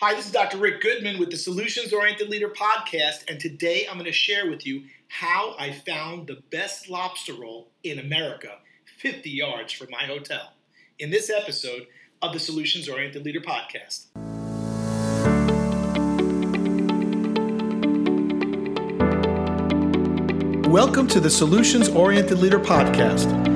Hi, this is Dr. Rick Goodman with the Solutions Oriented Leader podcast, and today I'm going to share with you how I found the best lobster roll in America 50 yards from my hotel in this episode of the Solutions Oriented Leader podcast. Welcome to the Solutions Oriented Leader podcast.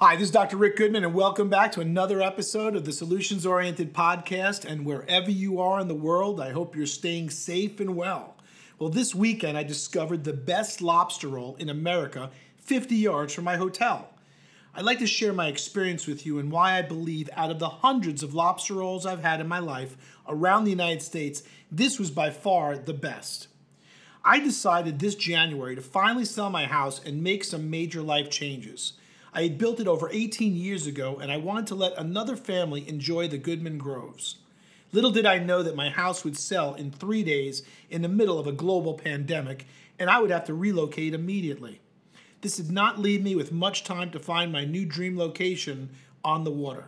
Hi, this is Dr. Rick Goodman, and welcome back to another episode of the Solutions Oriented Podcast. And wherever you are in the world, I hope you're staying safe and well. Well, this weekend I discovered the best lobster roll in America 50 yards from my hotel. I'd like to share my experience with you and why I believe out of the hundreds of lobster rolls I've had in my life around the United States, this was by far the best. I decided this January to finally sell my house and make some major life changes. I had built it over 18 years ago, and I wanted to let another family enjoy the Goodman Groves. Little did I know that my house would sell in three days in the middle of a global pandemic, and I would have to relocate immediately. This did not leave me with much time to find my new dream location on the water.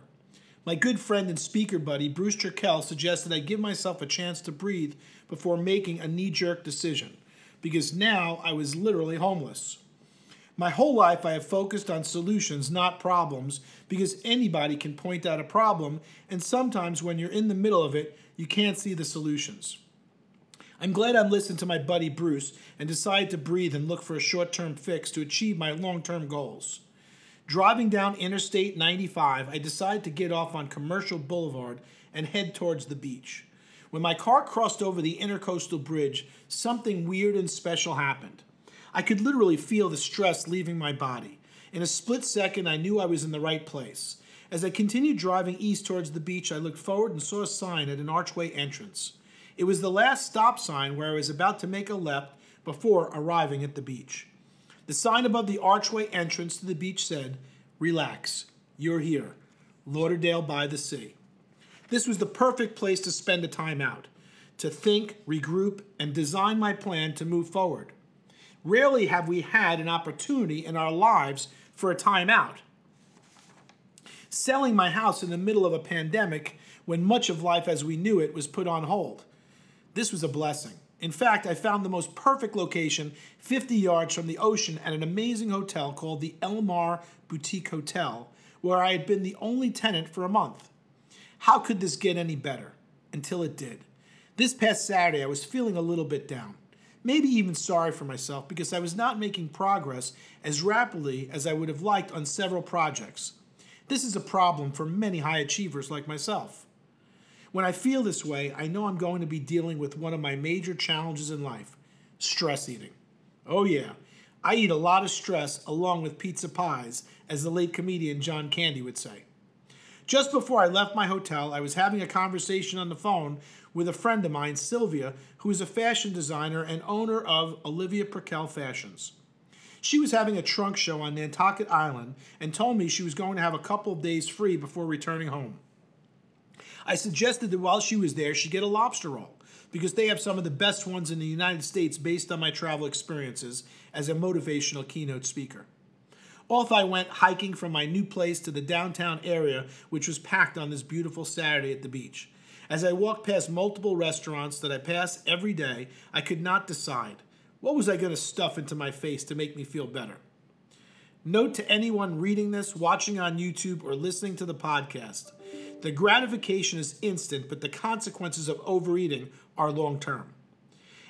My good friend and speaker buddy, Bruce Turkel, suggested I give myself a chance to breathe before making a knee jerk decision, because now I was literally homeless. My whole life, I have focused on solutions, not problems, because anybody can point out a problem, and sometimes when you're in the middle of it, you can't see the solutions. I'm glad I listened to my buddy Bruce and decided to breathe and look for a short term fix to achieve my long term goals. Driving down Interstate 95, I decided to get off on Commercial Boulevard and head towards the beach. When my car crossed over the Intercoastal Bridge, something weird and special happened. I could literally feel the stress leaving my body. In a split second, I knew I was in the right place. As I continued driving east towards the beach, I looked forward and saw a sign at an archway entrance. It was the last stop sign where I was about to make a left before arriving at the beach. The sign above the archway entrance to the beach said, Relax, you're here, Lauderdale by the Sea. This was the perfect place to spend a time out, to think, regroup, and design my plan to move forward. Rarely have we had an opportunity in our lives for a timeout. Selling my house in the middle of a pandemic when much of life as we knew it was put on hold. This was a blessing. In fact, I found the most perfect location 50 yards from the ocean at an amazing hotel called the Elmar Boutique Hotel, where I had been the only tenant for a month. How could this get any better? Until it did. This past Saturday, I was feeling a little bit down maybe even sorry for myself because I was not making progress as rapidly as I would have liked on several projects. This is a problem for many high achievers like myself. When I feel this way, I know I'm going to be dealing with one of my major challenges in life stress eating. Oh, yeah, I eat a lot of stress along with pizza pies, as the late comedian John Candy would say. Just before I left my hotel, I was having a conversation on the phone with a friend of mine, Sylvia, who is a fashion designer and owner of Olivia Perkel Fashions. She was having a trunk show on Nantucket Island and told me she was going to have a couple of days free before returning home. I suggested that while she was there, she get a lobster roll because they have some of the best ones in the United States based on my travel experiences as a motivational keynote speaker. Off I went hiking from my new place to the downtown area, which was packed on this beautiful Saturday at the beach. As I walked past multiple restaurants that I pass every day, I could not decide. What was I going to stuff into my face to make me feel better? Note to anyone reading this, watching on YouTube, or listening to the podcast the gratification is instant, but the consequences of overeating are long term.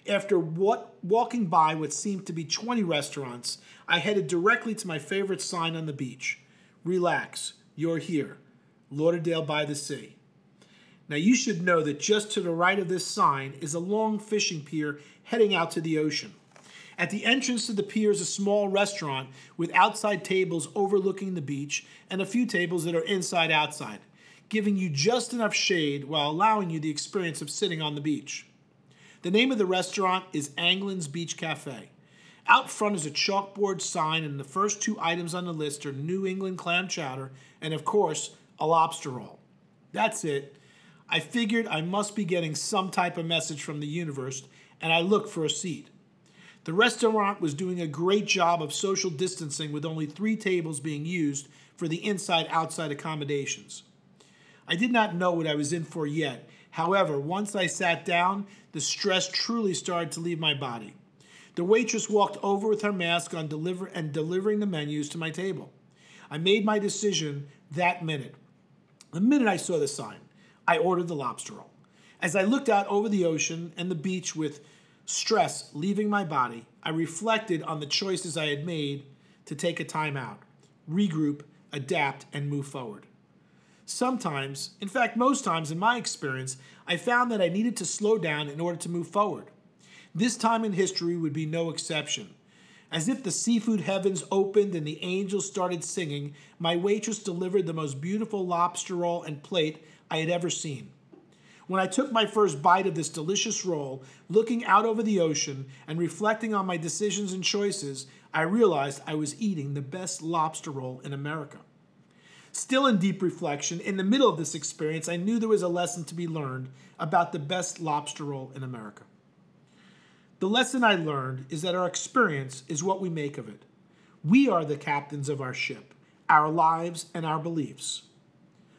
After what, walking by what seemed to be 20 restaurants, I headed directly to my favorite sign on the beach Relax, you're here, Lauderdale by the Sea. Now, you should know that just to the right of this sign is a long fishing pier heading out to the ocean. At the entrance to the pier is a small restaurant with outside tables overlooking the beach and a few tables that are inside outside, giving you just enough shade while allowing you the experience of sitting on the beach. The name of the restaurant is Anglin's Beach Cafe. Out front is a chalkboard sign, and the first two items on the list are New England clam chowder and, of course, a lobster roll. That's it. I figured I must be getting some type of message from the universe, and I looked for a seat. The restaurant was doing a great job of social distancing with only three tables being used for the inside outside accommodations. I did not know what I was in for yet. However, once I sat down, the stress truly started to leave my body. The waitress walked over with her mask on deliver and delivering the menus to my table. I made my decision that minute. The minute I saw the sign, I ordered the lobster roll. As I looked out over the ocean and the beach with stress leaving my body, I reflected on the choices I had made to take a time out, regroup, adapt, and move forward. Sometimes, in fact, most times in my experience, I found that I needed to slow down in order to move forward. This time in history would be no exception. As if the seafood heavens opened and the angels started singing, my waitress delivered the most beautiful lobster roll and plate I had ever seen. When I took my first bite of this delicious roll, looking out over the ocean and reflecting on my decisions and choices, I realized I was eating the best lobster roll in America. Still in deep reflection, in the middle of this experience, I knew there was a lesson to be learned about the best lobster roll in America. The lesson I learned is that our experience is what we make of it. We are the captains of our ship, our lives, and our beliefs.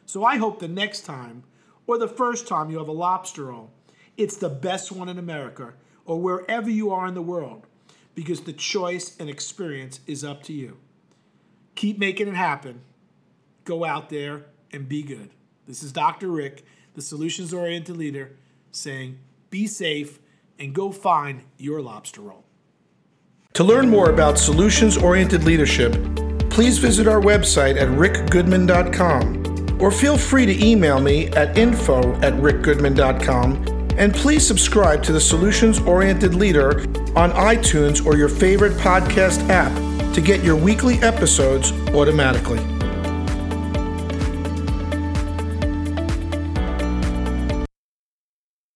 So I hope the next time or the first time you have a lobster roll, it's the best one in America or wherever you are in the world because the choice and experience is up to you. Keep making it happen. Go out there and be good. This is Dr. Rick, the solutions oriented leader, saying be safe and go find your lobster roll. To learn more about solutions oriented leadership, please visit our website at rickgoodman.com or feel free to email me at info at rickgoodman.com. And please subscribe to the Solutions Oriented Leader on iTunes or your favorite podcast app to get your weekly episodes automatically.